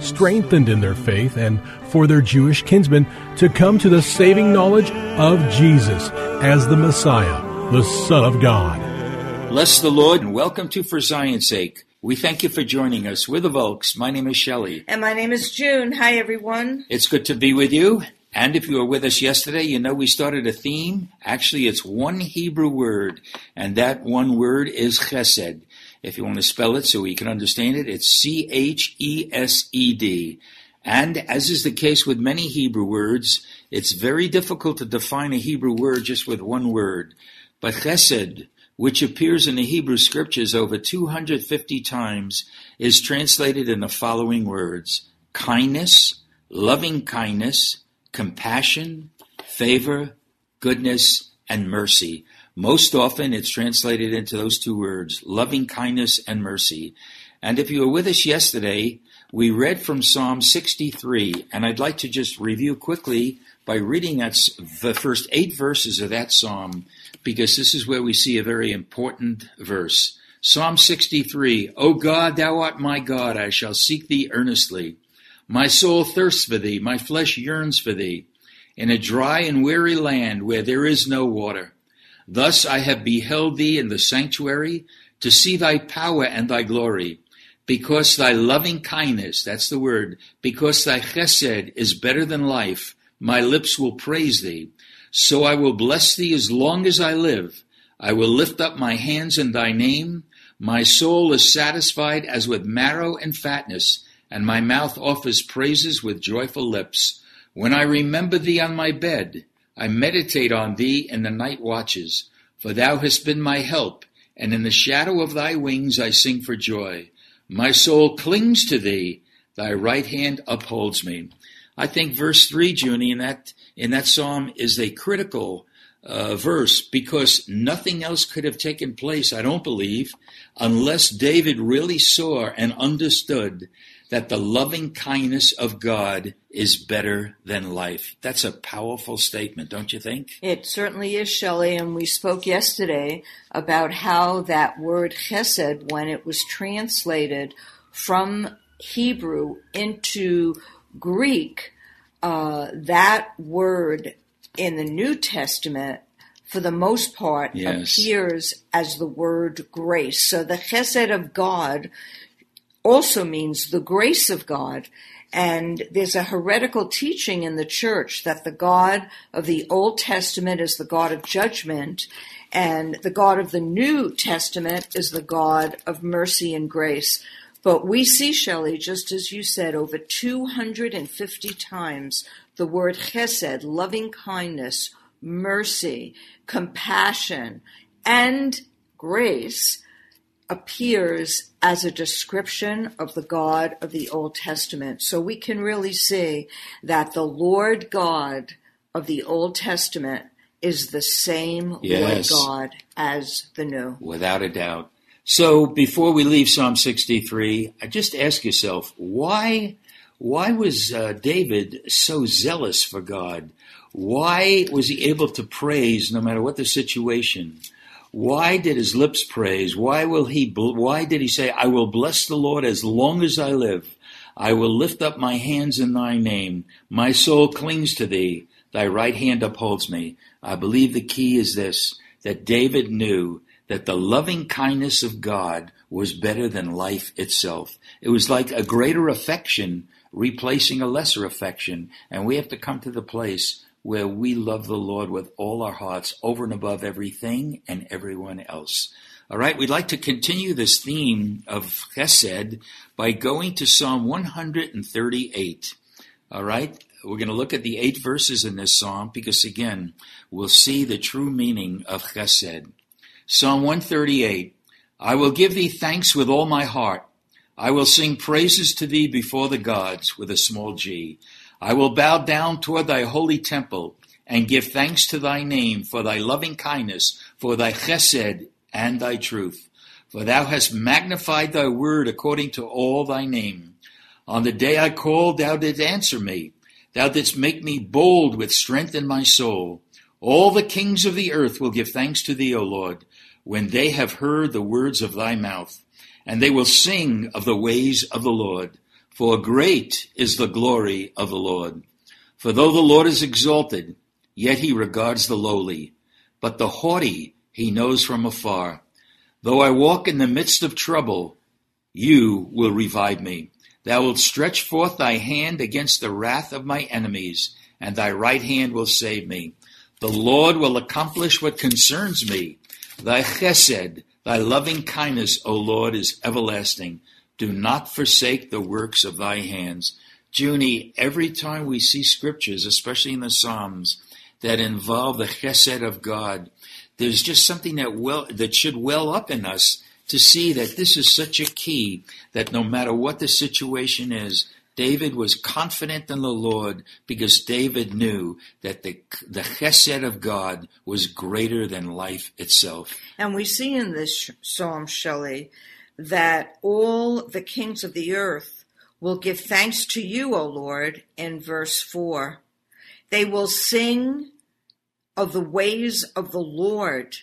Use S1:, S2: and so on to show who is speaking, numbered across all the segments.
S1: strengthened in their faith and for their Jewish kinsmen to come to the saving knowledge of Jesus as the Messiah, the Son of God.
S2: Bless the Lord and welcome to For Zion's Sake. We thank you for joining us. We're the Volks. My name is Shelly.
S3: And my name is June. Hi, everyone.
S2: It's good to be with you. And if you were with us yesterday, you know we started a theme. Actually, it's one Hebrew word, and that one word is chesed. If you want to spell it so we can understand it, it's C H E S E D. And as is the case with many Hebrew words, it's very difficult to define a Hebrew word just with one word. But chesed, which appears in the Hebrew scriptures over 250 times, is translated in the following words kindness, loving kindness, compassion, favor, goodness, and mercy. Most often it's translated into those two words, loving kindness and mercy. And if you were with us yesterday, we read from Psalm 63, and I'd like to just review quickly by reading that, the first eight verses of that psalm, because this is where we see a very important verse. Psalm 63, O God, thou art my God, I shall seek thee earnestly. My soul thirsts for thee, my flesh yearns for thee, in a dry and weary land where there is no water. Thus I have beheld thee in the sanctuary to see thy power and thy glory. Because thy loving kindness, that's the word, because thy chesed is better than life, my lips will praise thee. So I will bless thee as long as I live. I will lift up my hands in thy name. My soul is satisfied as with marrow and fatness and my mouth offers praises with joyful lips. When I remember thee on my bed, I meditate on thee in the night watches, for thou hast been my help, and in the shadow of thy wings I sing for joy. My soul clings to thee, thy right hand upholds me. I think verse three, Junie, in that in that psalm is a critical uh, verse because nothing else could have taken place, I don't believe, unless David really saw and understood that the loving kindness of God is better than life. That's a powerful statement, don't you think?
S3: It certainly is, Shelly. And we spoke yesterday about how that word chesed, when it was translated from Hebrew into Greek, uh, that word in the New Testament for the most part,
S2: yes.
S3: appears as the word grace. So the chesed of God also means the grace of God. And there's a heretical teaching in the church that the God of the Old Testament is the God of judgment, and the God of the New Testament is the God of mercy and grace. But we see, Shelly, just as you said, over 250 times the word chesed, loving kindness, mercy, compassion, and grace appears as a description of the God of the Old Testament. So we can really see that the Lord God of the Old Testament is the same
S2: yes.
S3: Lord God as the New.
S2: Without a doubt. So before we leave Psalm 63, I just ask yourself, why why was uh, David so zealous for God? Why was he able to praise no matter what the situation? Why did his lips praise? Why will he? Why did he say, "I will bless the Lord as long as I live"? I will lift up my hands in thy name. My soul clings to thee. Thy right hand upholds me. I believe the key is this that David knew that the loving kindness of God was better than life itself. It was like a greater affection replacing a lesser affection. And we have to come to the place where we love the Lord with all our hearts over and above everything and everyone else. All right, we'd like to continue this theme of Chesed by going to Psalm 138. All right, we're going to look at the eight verses in this psalm because, again, we'll see the true meaning of Chesed. Psalm 138 I will give thee thanks with all my heart. I will sing praises to thee before the gods with a small g. I will bow down toward thy holy temple and give thanks to thy name for thy loving kindness, for thy chesed and thy truth. For thou hast magnified thy word according to all thy name. On the day I called, thou didst answer me. Thou didst make me bold with strength in my soul. All the kings of the earth will give thanks to thee, O Lord, when they have heard the words of thy mouth and they will sing of the ways of the Lord. For great is the glory of the Lord. For though the Lord is exalted, yet he regards the lowly, but the haughty he knows from afar. Though I walk in the midst of trouble, you will revive me. Thou wilt stretch forth thy hand against the wrath of my enemies, and thy right hand will save me. The Lord will accomplish what concerns me. Thy chesed Thy loving kindness, O Lord, is everlasting. Do not forsake the works of thy hands. Junie, every time we see scriptures, especially in the Psalms, that involve the chesed of God, there's just something that well that should well up in us to see that this is such a key that no matter what the situation is, David was confident in the Lord because David knew that the, the chesed of God was greater than life itself.
S3: And we see in this psalm, Shelly, that all the kings of the earth will give thanks to you, O Lord, in verse 4. They will sing of the ways of the Lord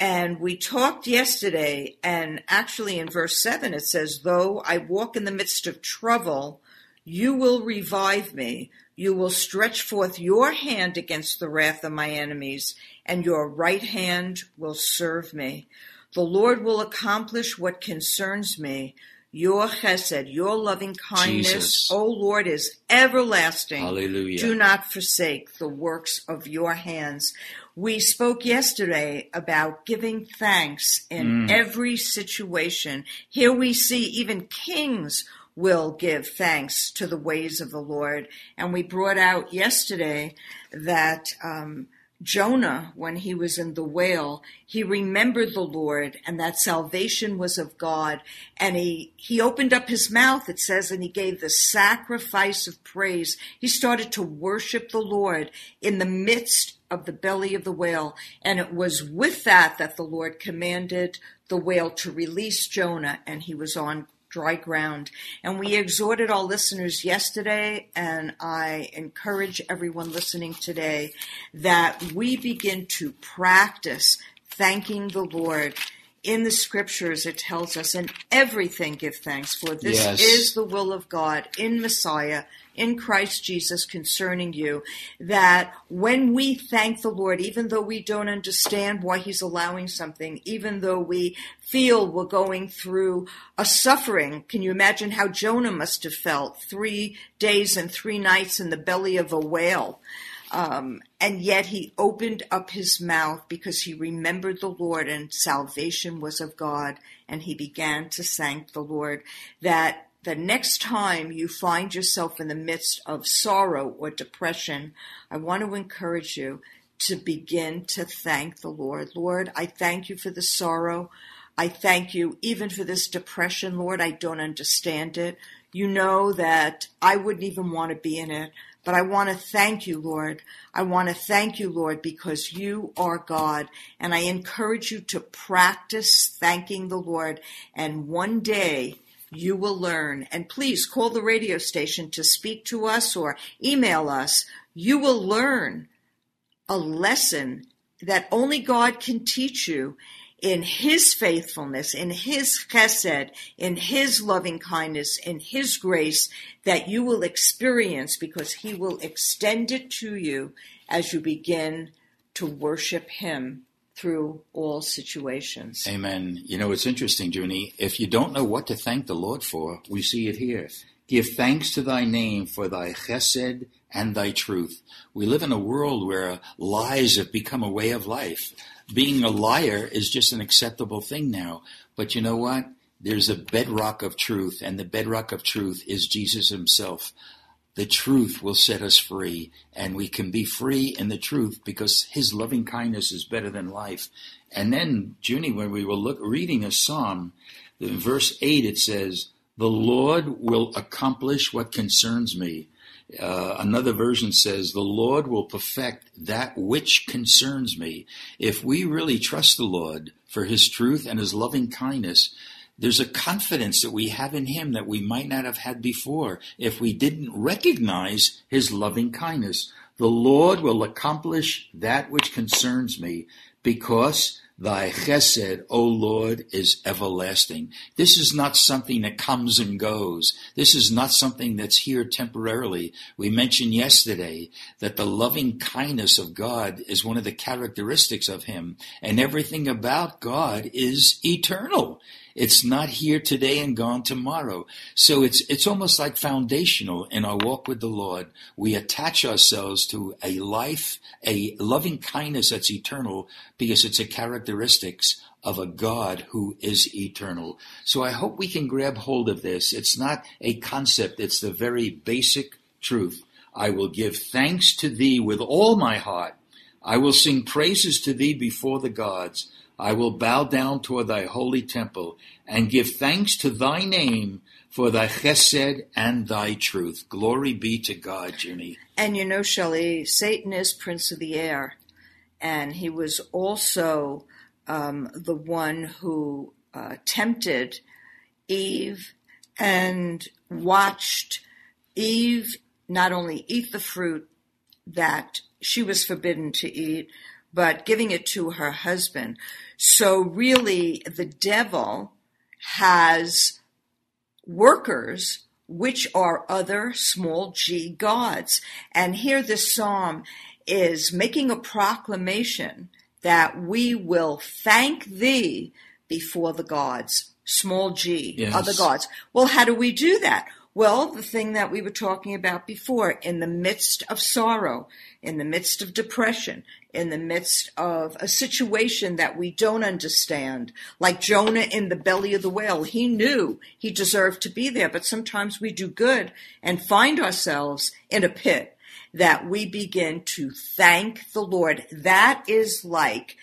S3: and we talked yesterday, and actually in verse 7 it says, Though I walk in the midst of trouble, you will revive me. You will stretch forth your hand against the wrath of my enemies, and your right hand will serve me. The Lord will accomplish what concerns me. Your chesed, your loving kindness, Jesus. O Lord, is everlasting.
S2: Hallelujah.
S3: Do not forsake the works of your hands. We spoke yesterday about giving thanks in mm. every situation. Here we see even kings will give thanks to the ways of the Lord. And we brought out yesterday that um, Jonah, when he was in the whale, he remembered the Lord and that salvation was of God. And he, he opened up his mouth, it says, and he gave the sacrifice of praise. He started to worship the Lord in the midst of the belly of the whale. And it was with that that the Lord commanded the whale to release Jonah, and he was on dry ground. And we exhorted our listeners yesterday, and I encourage everyone listening today that we begin to practice thanking the Lord. In the scriptures, it tells us, in everything give thanks, for this yes. is the will of God in Messiah in Christ Jesus concerning you that when we thank the Lord, even though we don't understand why He's allowing something, even though we feel we're going through a suffering, can you imagine how Jonah must have felt three days and three nights in the belly of a whale? Um, and yet he opened up his mouth because he remembered the Lord and salvation was of God. And he began to thank the Lord that the next time you find yourself in the midst of sorrow or depression, I want to encourage you to begin to thank the Lord. Lord, I thank you for the sorrow. I thank you even for this depression, Lord. I don't understand it. You know that I wouldn't even want to be in it. But I want to thank you, Lord. I want to thank you, Lord, because you are God. And I encourage you to practice thanking the Lord. And one day you will learn. And please call the radio station to speak to us or email us. You will learn a lesson that only God can teach you in His faithfulness, in His chesed, in His loving kindness, in His grace that you will experience because He will extend it to you as you begin to worship Him through all situations.
S2: Amen. You know, it's interesting, Junie. If you don't know what to thank the Lord for, we see it here. Give thanks to thy name for thy chesed and thy truth. We live in a world where lies have become a way of life. Being a liar is just an acceptable thing now. But you know what? There's a bedrock of truth, and the bedrock of truth is Jesus himself. The truth will set us free, and we can be free in the truth because His loving kindness is better than life. And then, Junie, when we were look, reading a psalm, in verse 8 it says, The Lord will accomplish what concerns me. Uh, another version says, The Lord will perfect that which concerns me. If we really trust the Lord for His truth and His loving kindness, there's a confidence that we have in him that we might not have had before if we didn't recognize his loving kindness. The Lord will accomplish that which concerns me because Thy chesed, O Lord, is everlasting. This is not something that comes and goes. This is not something that's here temporarily. We mentioned yesterday that the loving kindness of God is one of the characteristics of Him, and everything about God is eternal. It's not here today and gone tomorrow. So it's, it's almost like foundational in our walk with the Lord. We attach ourselves to a life, a loving kindness that's eternal because it's a characteristics of a God who is eternal. So I hope we can grab hold of this. It's not a concept. It's the very basic truth. I will give thanks to thee with all my heart. I will sing praises to thee before the gods. I will bow down toward thy holy temple and give thanks to thy name for thy chesed and thy truth. Glory be to God, Junie.
S3: And you know, Shelly, Satan is prince of the air, and he was also um, the one who uh, tempted Eve and watched Eve not only eat the fruit that she was forbidden to eat, but giving it to her husband. So really, the devil has workers which are other small g gods. And here this psalm is making a proclamation that we will thank thee before the gods, small g, yes. other gods. Well, how do we do that? Well, the thing that we were talking about before, in the midst of sorrow, in the midst of depression, in the midst of a situation that we don't understand, like Jonah in the belly of the whale, he knew he deserved to be there, but sometimes we do good and find ourselves in a pit that we begin to thank the Lord. That is like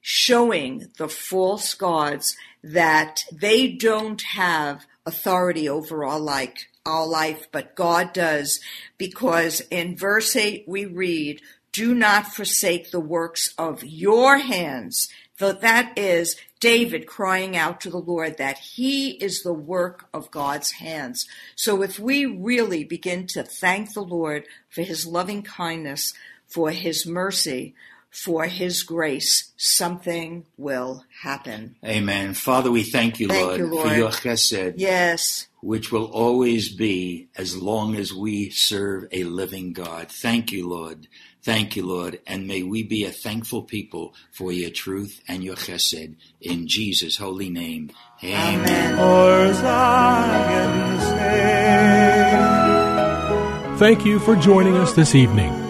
S3: showing the false gods that they don't have authority over our like our life, but God does, because in verse 8 we read, Do not forsake the works of your hands. So that is David crying out to the Lord that he is the work of God's hands. So if we really begin to thank the Lord for his loving kindness, for his mercy, for his grace, something will happen.
S2: Amen. Father, we thank you,
S3: thank
S2: Lord,
S3: you, Lord,
S2: for your chesed.
S3: Yes.
S2: Which will always be as long as we serve a living God. Thank you, Lord. Thank you, Lord. And may we be a thankful people for your truth and your chesed. In Jesus' holy name. Amen.
S1: Amen. Thank you for joining us this evening.